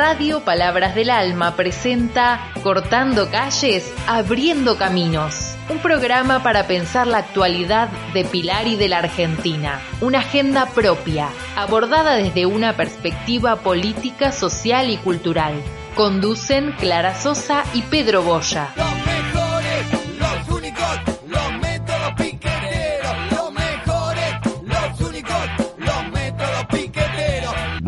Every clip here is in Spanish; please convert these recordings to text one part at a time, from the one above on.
Radio Palabras del Alma presenta Cortando calles, abriendo caminos. Un programa para pensar la actualidad de Pilar y de la Argentina. Una agenda propia, abordada desde una perspectiva política, social y cultural. Conducen Clara Sosa y Pedro Boya.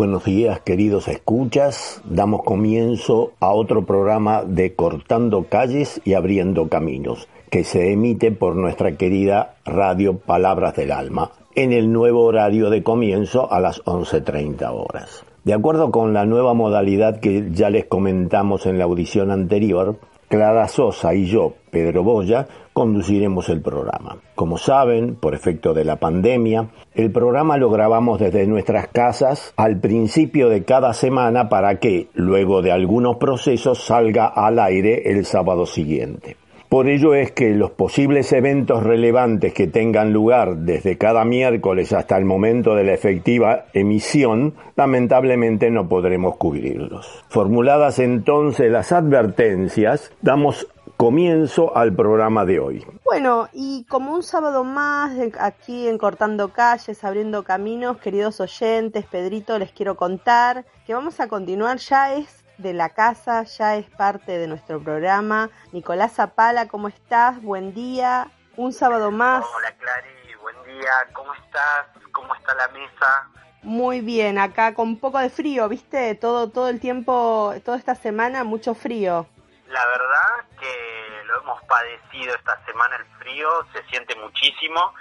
Buenos días, queridos escuchas. Damos comienzo a otro programa de Cortando calles y abriendo caminos, que se emite por nuestra querida radio Palabras del Alma, en el nuevo horario de comienzo a las 11.30 horas. De acuerdo con la nueva modalidad que ya les comentamos en la audición anterior, Clara Sosa y yo, Pedro Boya, conduciremos el programa. Como saben, por efecto de la pandemia, el programa lo grabamos desde nuestras casas al principio de cada semana para que, luego de algunos procesos, salga al aire el sábado siguiente. Por ello es que los posibles eventos relevantes que tengan lugar desde cada miércoles hasta el momento de la efectiva emisión, lamentablemente no podremos cubrirlos. Formuladas entonces las advertencias, damos comienzo al programa de hoy. Bueno, y como un sábado más aquí en Cortando Calles, abriendo caminos, queridos oyentes, Pedrito, les quiero contar que vamos a continuar, ya es de la casa, ya es parte de nuestro programa. Nicolás Zapala, ¿cómo estás? Buen día. Un sábado más. Hola Clary, buen día, ¿cómo estás? ¿Cómo está la mesa? Muy bien, acá con un poco de frío, ¿viste? Todo, todo el tiempo, toda esta semana, mucho frío. La verdad que lo hemos padecido esta semana el frío, se siente muchísimo,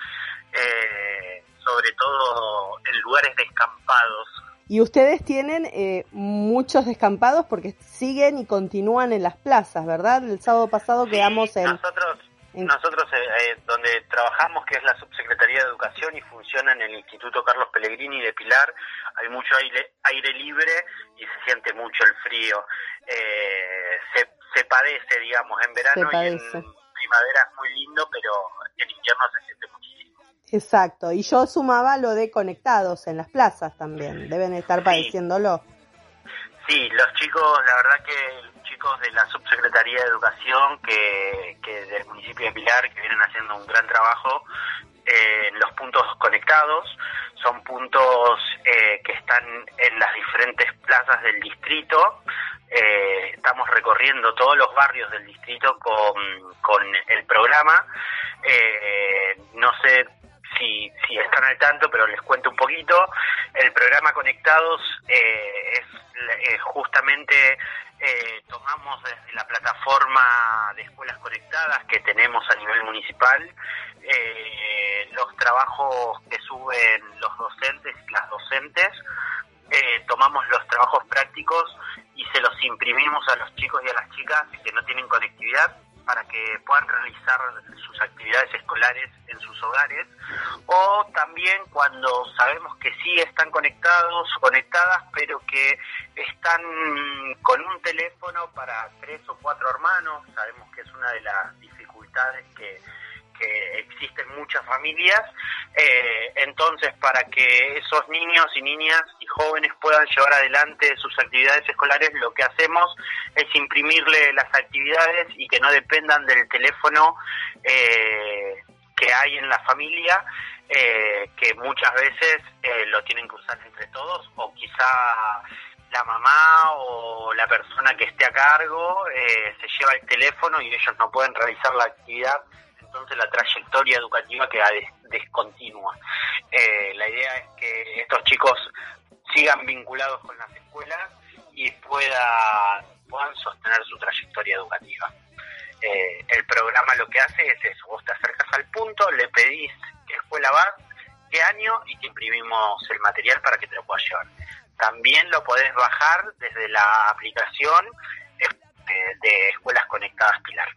eh, sobre todo en lugares descampados. Y ustedes tienen eh, muchos descampados porque siguen y continúan en las plazas, ¿verdad? El sábado pasado quedamos en... Nosotros, en- nosotros eh, eh, donde trabajamos, que es la Subsecretaría de Educación y funciona en el Instituto Carlos Pellegrini de Pilar, hay mucho aire, aire libre y se siente mucho el frío. Eh, se, se padece, digamos, en verano y en primavera es muy lindo, pero en invierno se siente muchísimo. Exacto, y yo sumaba lo de conectados en las plazas también, deben estar Sí. padeciéndolo. Sí, los chicos, la verdad que los chicos de la Subsecretaría de Educación, que, que del municipio de Pilar, que vienen haciendo un gran trabajo eh, en los puntos conectados, son puntos eh, que están en las diferentes plazas del distrito. Eh, estamos recorriendo todos los barrios del distrito con, con el programa. Eh, no sé si, si están al tanto, pero les cuento un poquito. El programa Conectados eh, es eh, justamente eh, tomamos desde la plataforma de escuelas conectadas que tenemos a nivel municipal eh, los trabajos que suben los docentes y las docentes. Eh, tomamos los trabajos prácticos y se los imprimimos a los chicos y a las chicas que no tienen conectividad para que puedan realizar sus actividades escolares en sus hogares. O también cuando sabemos que sí están conectados conectadas pero que están con un teléfono para tres o cuatro hermanos. Sabemos que es una de las dificultades que que existen muchas familias, eh, entonces para que esos niños y niñas y jóvenes puedan llevar adelante sus actividades escolares, lo que hacemos es imprimirle las actividades y que no dependan del teléfono eh, que hay en la familia, eh, que muchas veces eh, lo tienen que usar entre todos o quizá la mamá o la persona que esté a cargo eh, se lleva el teléfono y ellos no pueden realizar la actividad entonces la trayectoria educativa queda des- descontinua. Eh, la idea es que estos chicos sigan vinculados con las escuelas y puedan, puedan sostener su trayectoria educativa. Eh, el programa lo que hace es eso, vos te acercas al punto, le pedís qué escuela vas, qué año y te imprimimos el material para que te lo puedas llevar. También lo podés bajar desde la aplicación eh, de Escuelas Conectadas Pilar.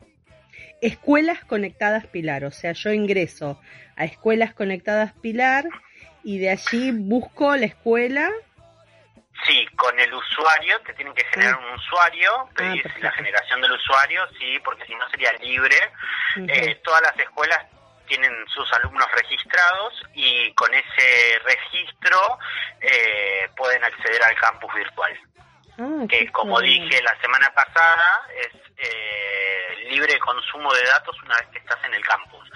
Escuelas Conectadas Pilar, o sea, yo ingreso a Escuelas Conectadas Pilar y de allí busco la escuela. Sí, con el usuario, te tienen que generar un usuario, pedir perfecto. la generación del usuario, sí, porque si no sería libre. Eh, todas las escuelas tienen sus alumnos registrados y con ese registro eh, pueden acceder al campus virtual. Ah, que como dije la semana pasada es eh, libre consumo de datos una vez que estás en el campus.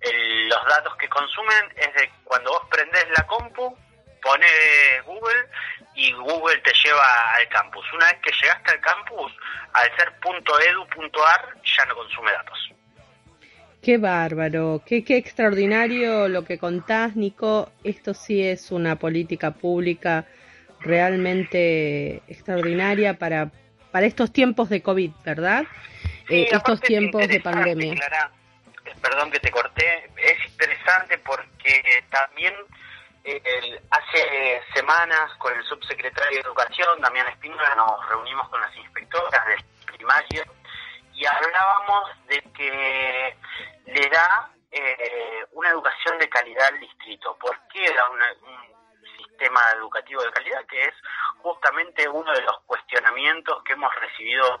El- los datos que consumen es de cuando vos prendés la compu, pones Google y Google te lleva al campus. Una vez que llegaste al campus, al ser .edu.ar ya no consume datos. Qué bárbaro, qué, qué extraordinario lo que contás, Nico. Esto sí es una política pública realmente extraordinaria para, para estos tiempos de COVID, ¿verdad? Sí, Eh, estos es tiempos de pandemia. Clara, eh, perdón que te corté, es interesante porque también eh, el- hace semanas con el subsecretario de Educación, Damián Espínola, nos reunimos con las inspectoras del primario y hablábamos de que le da eh, una educación de calidad al distrito. ¿Por qué da una- un sistema educativo de calidad? Que es justamente uno de los cuestionamientos que hemos recibido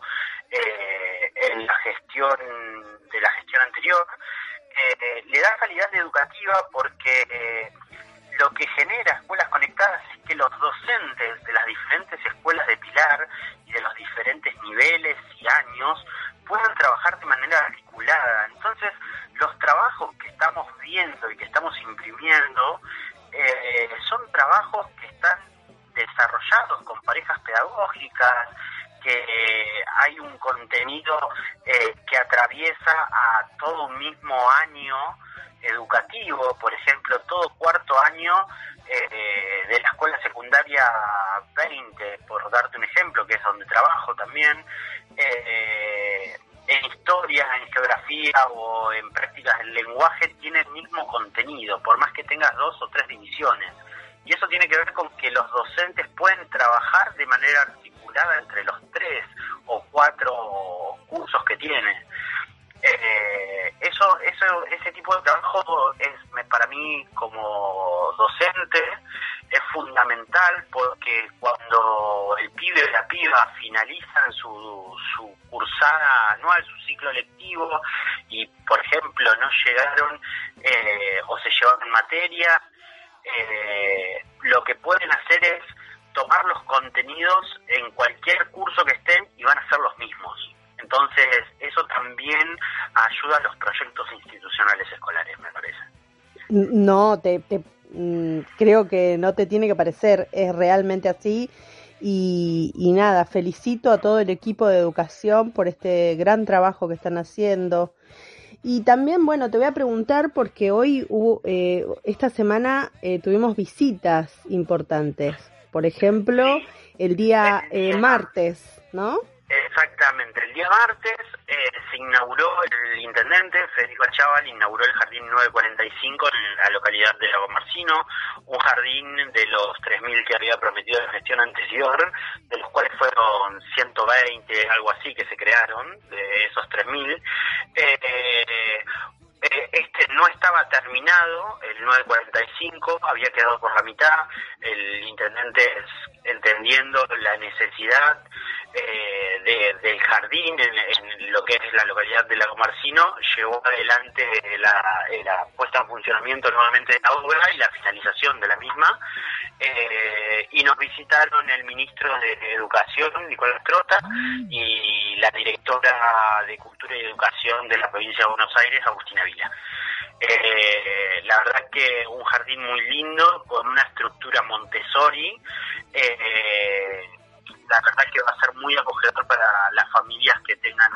eh, en la gestión de la gestión anterior. Eh, le da calidad educativa porque eh, lo que genera escuelas conectadas es que los docentes de las diferentes escuelas de Pilar y de los diferentes niveles y años puedan trabajar de manera articulada. Entonces, los trabajos que estamos viendo y que estamos imprimiendo un contenido eh, que atraviesa a todo un mismo año fundamental porque cuando el pibe o la piba finalizan su, su cursada anual, su ciclo lectivo y por ejemplo no llegaron eh, o se llevaron materia, eh, lo que pueden hacer es tomar los contenidos en cualquier curso que estén y van a ser los mismos. Entonces, eso también ayuda a los proyectos institucionales escolares, me parece. No, te, te- creo que no te tiene que parecer, es realmente así. Y, y nada, felicito a todo el equipo de educación por este gran trabajo que están haciendo. Y también, bueno, te voy a preguntar porque hoy hubo, eh, esta semana eh, tuvimos visitas importantes. Por ejemplo, el día eh, martes, ¿no? Exactamente, el día martes eh, se inauguró, el intendente Federico Achával inauguró el jardín 945 en la localidad de Lago Marcino, un jardín de los 3.000 que había prometido la gestión anterior, de los cuales fueron 120, algo así, que se crearon, de esos 3.000. Eh, eh, este no estaba terminado, el 945, había quedado por la mitad, el intendente entendiendo la necesidad eh, de- del jardín en, lo que es la localidad de Lago Marcino, llevó adelante la, eh, la puesta en funcionamiento nuevamente de la obra y la finalización de la misma, eh, y nos visitaron el ministro de Educación, Nicolás Trota, y la directora de Cultura y Educación de la provincia de Buenos Aires, Agustina Vila. Eh, la verdad que un jardín muy lindo, con una estructura Montessori, eh, la verdad que va a ser muy acogedor para las familias que tengan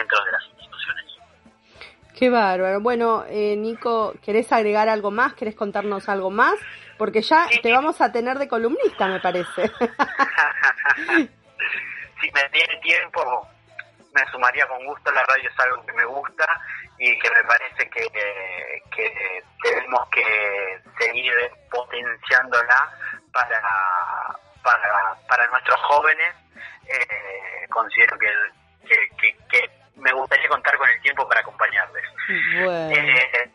dentro de las instituciones. Qué bárbaro. Bueno, eh, Nico, ¿querés agregar algo más? ¿Querés contarnos algo más? Porque ya te vamos a tener de columnista, me parece. si me tiene tiempo, me sumaría con gusto. La radio es algo que me gusta y que me parece que, que tenemos que seguir potenciándola para, para, para nuestros jóvenes. Eh, considero que, que, que, me gustaría contar con el tiempo para acompañarles. Eh,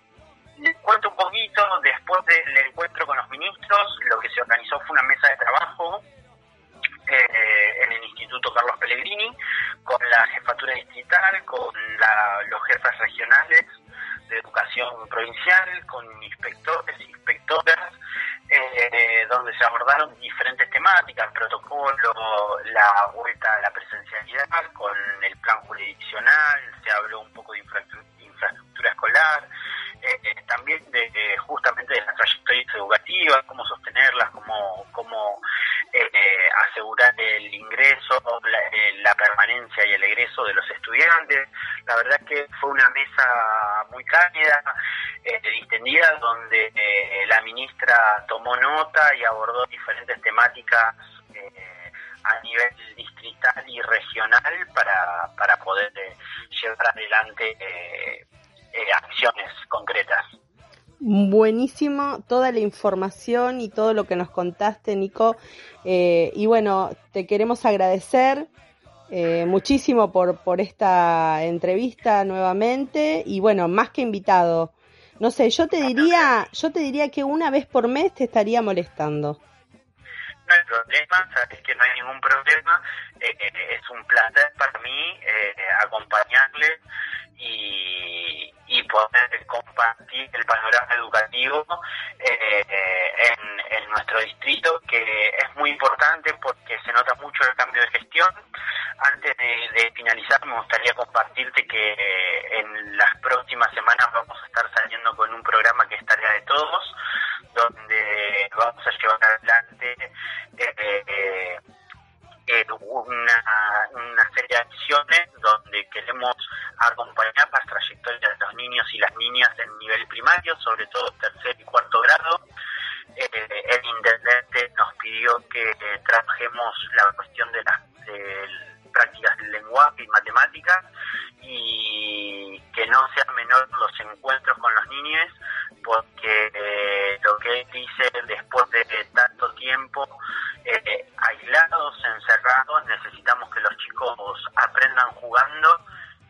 les cuento un poquito, después del encuentro con los ministros, lo que se organizó fue una mesa de trabajo eh, en el Instituto Carlos Pellegrini, con la jefatura distrital, con los jefes regionales de educación provincial, con inspectores, inspectoras, eh, donde se abordaron diferentes temáticas, protocolo, la vuelta a la presencialidad, con el plan jurisdiccional, se habló un poco de infraestructura, escolar, eh, también de justamente de las trayectorias educativas, cómo sostenerlas, cómo, cómo eh, asegurar el ingreso, eh, la, permanencia y el egreso de los estudiantes. La verdad que fue una mesa muy cálida, eh, distendida, donde la ministra tomó nota y abordó diferentes temáticas a nivel distrital y regional para, para poder llevar adelante acciones concretas. Buenísimo toda la información y todo lo que nos contaste, Nico. Eh, y bueno, te queremos agradecer eh, muchísimo por, por esta entrevista nuevamente. Y bueno, más que invitado. No sé, yo te diría, yo te diría que una vez por mes te estaría molestando. No hay problema, sabes que no hay ningún problema. Eh, es un placer para mí acompañarle y, y poder compartir el panorama educativo eh, en, nuestro distrito, que es muy importante porque se nota mucho el cambio de gestión. Antes de, finalizar, me gustaría compartirte que en las próximas semanas vamos a estar saliendo con un programa que es Tarea de Todos, donde vamos a llevar adelante eh, eh, una, una serie de acciones donde queremos acompañar las trayectorias de los niños y las niñas en nivel primario, sobre todo tercer y cuarto grado. Eh, el intendente nos pidió que trabajemos la cuestión de las prácticas de lenguaje y matemáticas y que no sea menor los encuentros con los niños porque eh, lo que él dice después de tanto tiempo eh, aislados, encerrados, necesitamos que los chicos aprendan jugando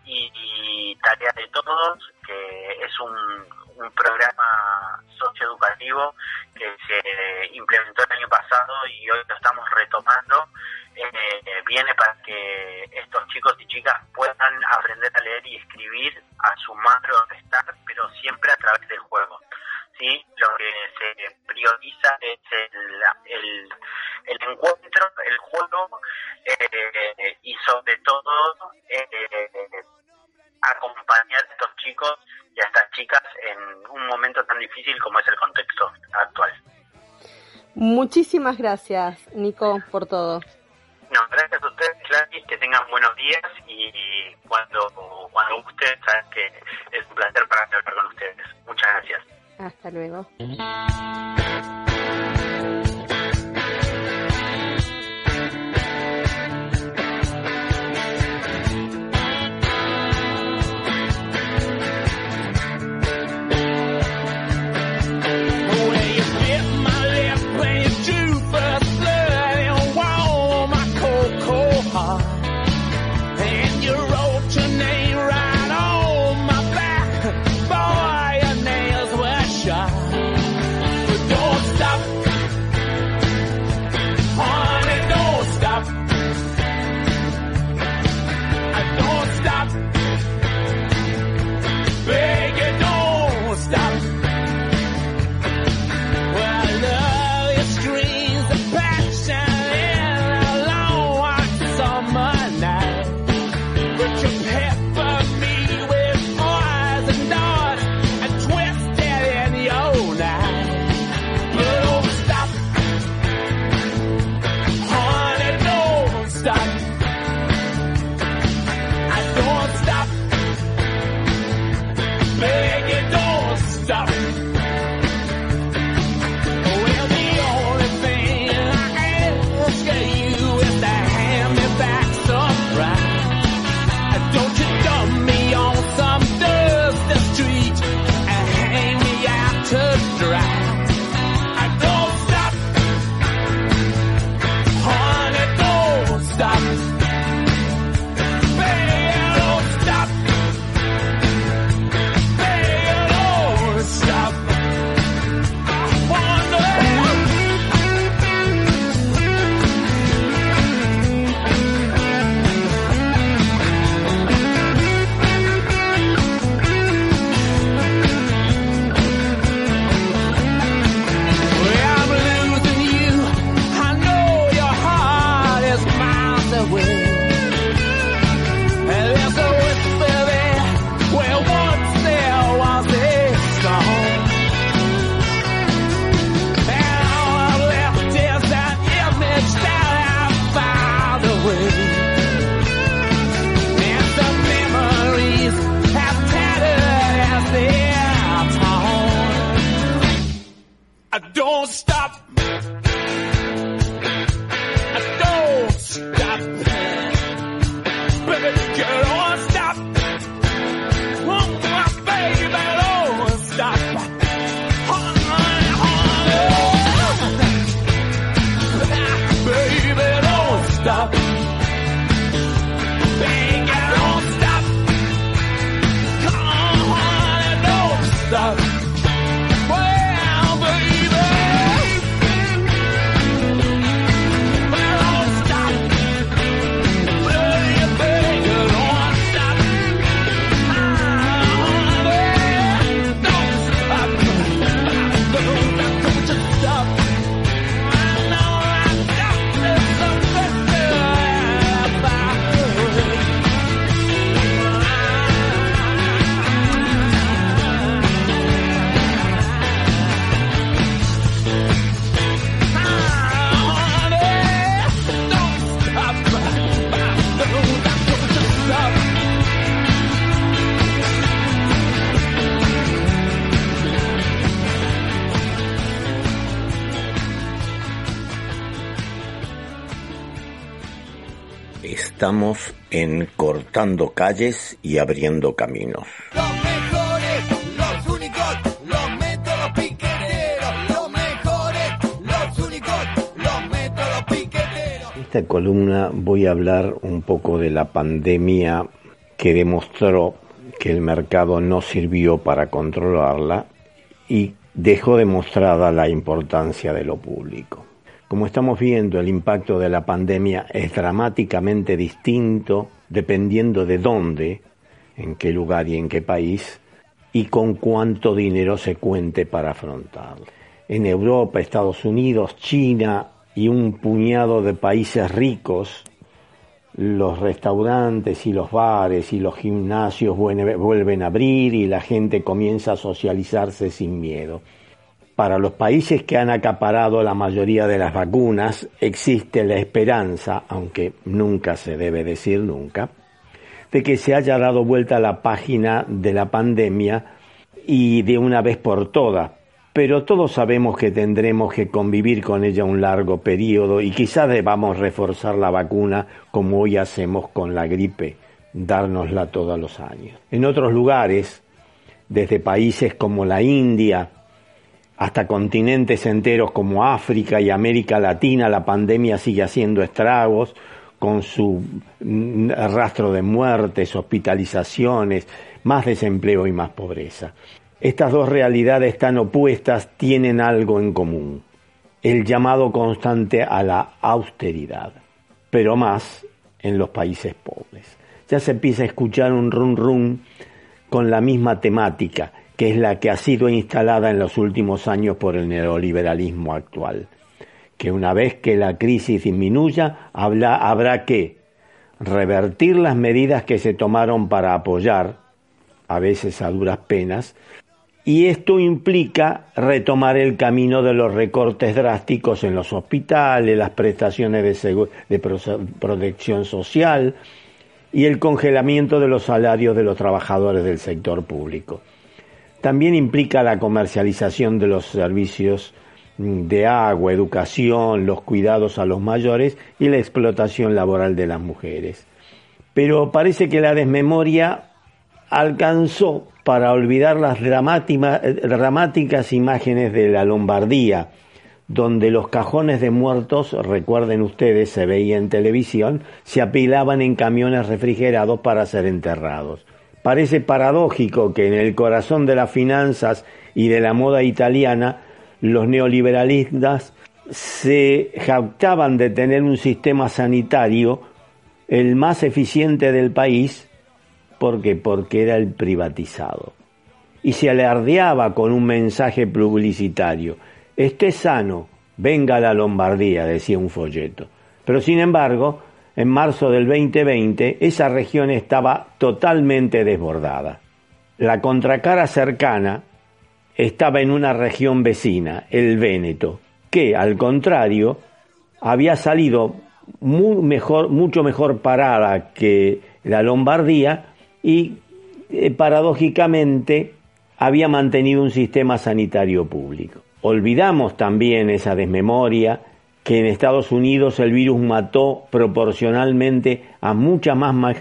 y, tarea de todos, que es un, programa socioeducativo que se implementó el año pasado y hoy lo estamos retomando, eh, viene para que estos chicos y chicas puedan aprender a leer y escribir, a sumar o restar, pero siempre a través del juego. ¿Sí? Lo que se prioriza es el, el, encuentro, el juego eh, y sobre todo eh, acompañar a estos chicos y a estas chicas en un momento tan difícil como es el contexto actual. Muchísimas gracias, Nico, por todo. No, gracias a ustedes, Gladys, que tengan buenos días y cuando, cuando ustedes saben que es un placer para hablar con ustedes. Muchas gracias. Hasta luego. Estamos en Cortando Calles y Abriendo Caminos. Los mejores, los únicos, los métodos piqueteros. Los mejores, los únicos, los métodos piqueteros. En esta columna voy a hablar un poco de la pandemia que demostró que el mercado no sirvió para controlarla y dejó demostrada la importancia de lo público. Como estamos viendo, el impacto de la pandemia es dramáticamente distinto dependiendo de dónde, en qué lugar y en qué país, y con cuánto dinero se cuente para afrontarlo. En Europa, Estados Unidos, China y un puñado de países ricos, los restaurantes y los bares y los gimnasios vuelven a abrir y la gente comienza a socializarse sin miedo. Para los países que han acaparado la mayoría de las vacunas existe la esperanza, aunque nunca se debe decir nunca, de que se haya dado vuelta la página de la pandemia y de una vez por todas. Pero todos sabemos que tendremos que convivir con ella un largo periodo y quizás debamos reforzar la vacuna como hoy hacemos con la gripe, dárnosla todos los años. En otros lugares, desde países como la India, hasta continentes enteros como África y América Latina, la pandemia sigue haciendo estragos con su rastro de muertes, hospitalizaciones, más desempleo y más pobreza. Estas dos realidades tan opuestas tienen algo en común, el llamado constante a la austeridad, pero más en los países pobres. Ya se empieza a escuchar un run run con la misma temática, que es la que ha sido instalada en los últimos años por el neoliberalismo actual. Que una vez que la crisis disminuya, habrá que revertir las medidas que se tomaron para apoyar, a veces a duras penas, y esto implica retomar el camino de los recortes drásticos en los hospitales, las prestaciones de, protección social y el congelamiento de los salarios de los trabajadores del sector público. También implica la comercialización de los servicios mm, de agua, educación, los cuidados a los mayores y la explotación laboral de las mujeres. Pero parece que la desmemoria alcanzó para olvidar las dramáticas imágenes de la Lombardía, donde los cajones de muertos, recuerden ustedes, se veía en televisión, se apilaban en camiones refrigerados para ser enterrados. Parece paradójico que en el corazón de las finanzas y de la moda italiana, los neoliberalistas se jactaban de tener un sistema sanitario el más eficiente del país, porque porque era el privatizado. Y se alardeaba con un mensaje publicitario, esté sano, venga a la Lombardía, decía un folleto. Pero sin embargo, en marzo del 2020, esa región estaba totalmente desbordada. La contracara cercana estaba en una región vecina, el Véneto, que al contrario había salido mucho mejor parada que la Lombardía y eh, paradójicamente había mantenido un sistema sanitario público. Olvidamos también esa desmemoria que en Estados Unidos el virus mató proporcionalmente a muchas más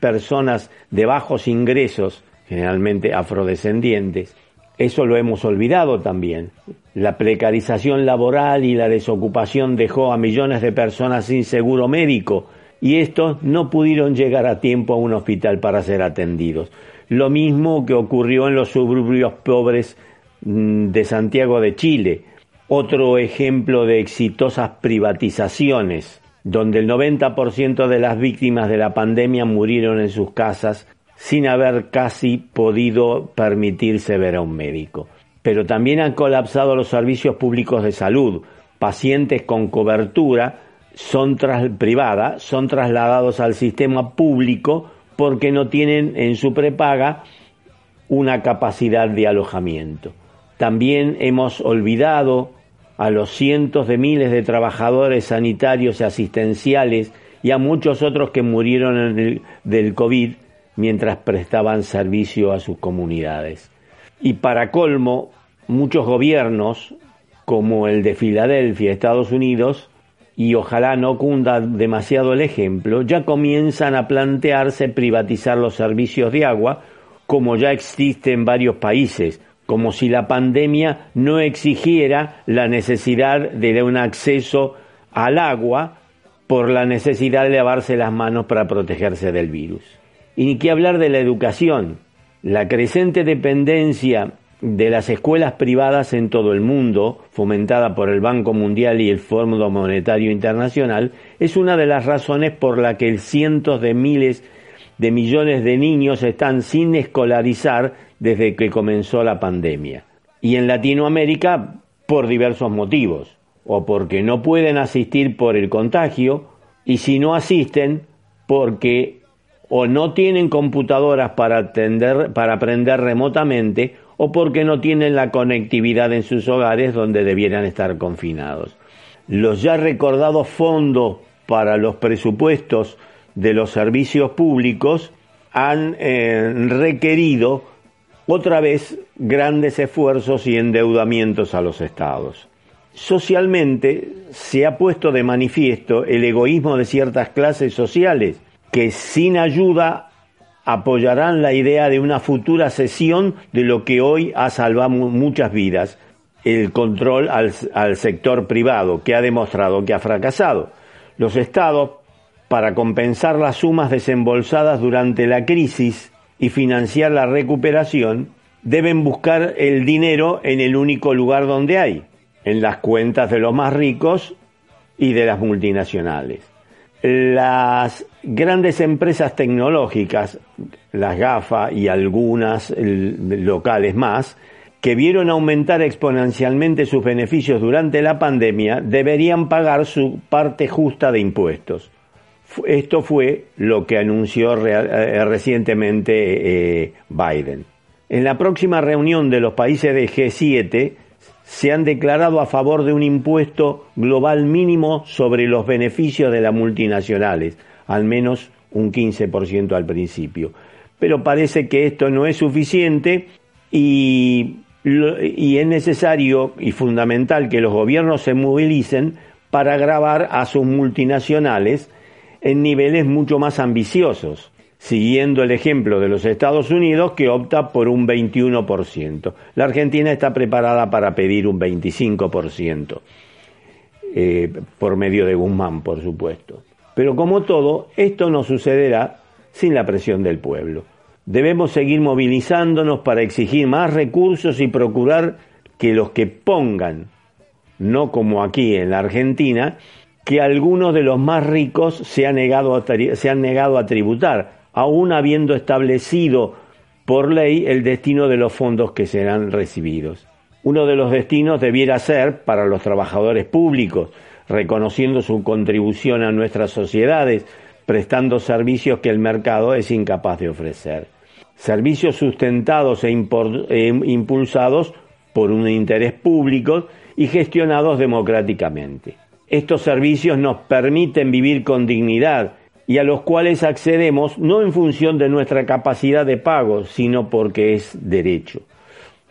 personas de bajos ingresos, generalmente afrodescendientes. Eso lo hemos olvidado también. La precarización laboral y la desocupación dejó a millones de personas sin seguro médico y estos no pudieron llegar a tiempo a un hospital para ser atendidos. Lo mismo que ocurrió en los suburbios pobres mm, de Santiago de Chile, otro ejemplo de exitosas privatizaciones, donde el 90% de las víctimas de la pandemia murieron en sus casas sin haber casi podido permitirse ver a un médico. Pero también han colapsado los servicios públicos de salud. Pacientes con cobertura son privada son trasladados al sistema público porque no tienen en su prepaga una capacidad de alojamiento. También hemos olvidado a los cientos de miles de trabajadores sanitarios y asistenciales y a muchos otros que murieron del COVID mientras prestaban servicio a sus comunidades. Y para colmo, muchos gobiernos, como el de Filadelfia, Estados Unidos, y ojalá no cunda demasiado el ejemplo, ya comienzan a plantearse privatizar los servicios de agua, como ya existe en varios países, como si la pandemia no exigiera la necesidad de un acceso al agua por la necesidad de lavarse las manos para protegerse del virus. Y ni qué hablar de la educación. La creciente dependencia de las escuelas privadas en todo el mundo, fomentada por el Banco Mundial y el Fondo Monetario Internacional, es una de las razones por la que cientos de miles de millones de niños están sin escolarizar desde que comenzó la pandemia. Y en Latinoamérica por diversos motivos, o porque no pueden asistir por el contagio, y si no asisten, porque o no tienen computadoras para, atender, para aprender remotamente, o porque no tienen la conectividad en sus hogares donde debieran estar confinados. Los ya recordados fondos para los presupuestos de los servicios públicos han eh, requerido otra vez grandes esfuerzos y endeudamientos a los estados. Socialmente se ha puesto de manifiesto el egoísmo de ciertas clases sociales que sin ayuda apoyarán la idea de una futura cesión de lo que hoy ha salvado muchas vidas, el control al, sector privado, que ha demostrado que ha fracasado. Los estados para compensar las sumas desembolsadas durante la crisis y financiar la recuperación, deben buscar el dinero en el único lugar donde hay, en las cuentas de los más ricos y de las multinacionales. Las grandes empresas tecnológicas, las GAFA y algunas locales más, que vieron aumentar exponencialmente sus beneficios durante la pandemia, deberían pagar su parte justa de impuestos. Esto fue lo que anunció eh, recientemente eh, Biden. En la próxima reunión de los países de G7 se han declarado a favor de un impuesto global mínimo sobre los beneficios de las multinacionales, al menos un 15% al principio. Pero parece que esto no es suficiente y, es necesario y fundamental que los gobiernos se movilicen para grabar a sus multinacionales en niveles mucho más ambiciosos, siguiendo el ejemplo de los Estados Unidos que opta por un 21%. La Argentina está preparada para pedir un 25%, eh, por medio de Guzmán, por supuesto. Pero como todo, esto no sucederá sin la presión del pueblo. Debemos seguir movilizándonos para exigir más recursos y procurar que los que pongan, no como aquí en la Argentina, que algunos de los más ricos se han negado a, se han negado a tributar, aún habiendo establecido por ley el destino de los fondos que serán recibidos. Uno de los destinos debiera ser para los trabajadores públicos, reconociendo su contribución a nuestras sociedades, prestando servicios que el mercado es incapaz de ofrecer. Servicios sustentados e, e impulsados por un interés público y gestionados democráticamente. Estos servicios nos permiten vivir con dignidad y a los cuales accedemos no en función de nuestra capacidad de pago, sino porque es derecho.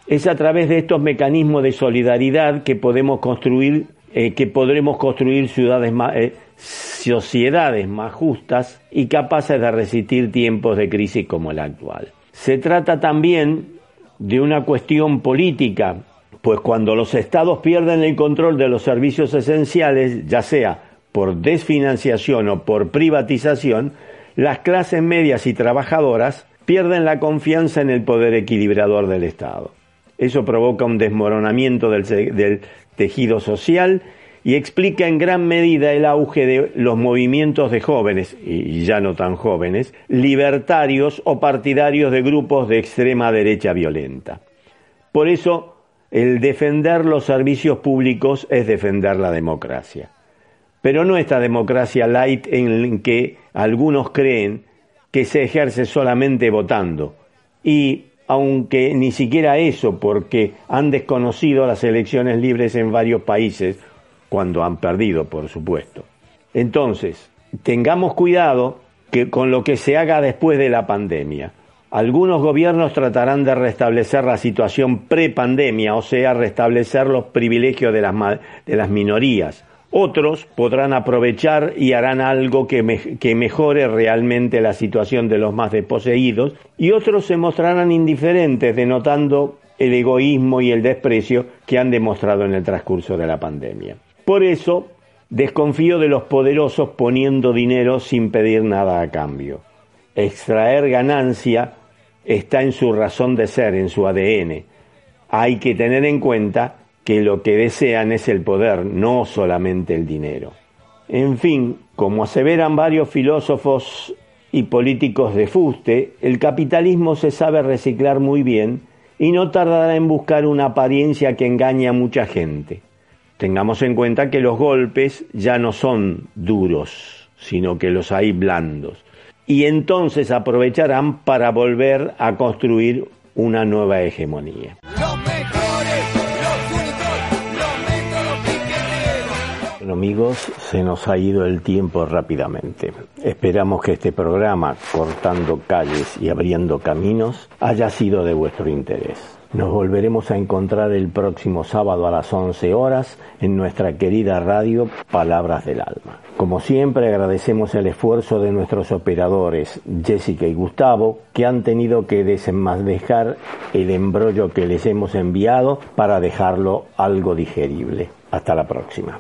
Es a través de estos mecanismos de solidaridad que podemos construir, eh, que podremos construir ciudades más, eh, sociedades más justas y capaces de resistir tiempos de crisis como el actual. Se trata también de una cuestión política pues cuando los estados pierden el control de los servicios esenciales, ya sea por desfinanciación o por privatización, las clases medias y trabajadoras pierden la confianza en el poder equilibrador del Estado. Eso provoca un desmoronamiento del, tejido social y explica en gran medida el auge de los movimientos de jóvenes, y ya no tan jóvenes, libertarios o partidarios de grupos de extrema derecha violenta. Por eso, el defender los servicios públicos es defender la democracia. Pero no esta democracia light en que algunos creen que se ejerce solamente votando. Y aunque ni siquiera eso, porque han desconocido las elecciones libres en varios países, cuando han perdido, por supuesto. Entonces, tengamos cuidado que con lo que se haga después de la pandemia algunos gobiernos tratarán de restablecer la situación pre-pandemia, o sea, restablecer los privilegios de las, minorías, Otros podrán aprovechar y harán algo que, que, mejore realmente la situación de los más desposeídos y otros se mostrarán indiferentes denotando el egoísmo y el desprecio que han demostrado en el transcurso de la pandemia. Por eso, desconfío de los poderosos poniendo dinero sin pedir nada a cambio. Extraer ganancia está en su razón de ser, en su ADN. Hay que tener en cuenta que lo que desean es el poder, no solamente el dinero. En fin, como aseveran varios filósofos y políticos de fuste, el capitalismo se sabe reciclar muy bien y no tardará en buscar una apariencia que engañe a mucha gente. Tengamos en cuenta que los golpes ya no son duros, sino que los hay blandos. Y entonces aprovecharán para volver a construir una nueva hegemonía. Bueno amigos, se nos ha ido el tiempo rápidamente. Esperamos que este programa, Cortando Calles y Abriendo Caminos, haya sido de vuestro interés. Nos volveremos a encontrar el próximo sábado a las 11 horas en nuestra querida radio Palabras del Alma. Como siempre agradecemos el esfuerzo de nuestros operadores Jessica y Gustavo que han tenido que desenmasdejar el embrollo que les hemos enviado para dejarlo algo digerible. Hasta la próxima.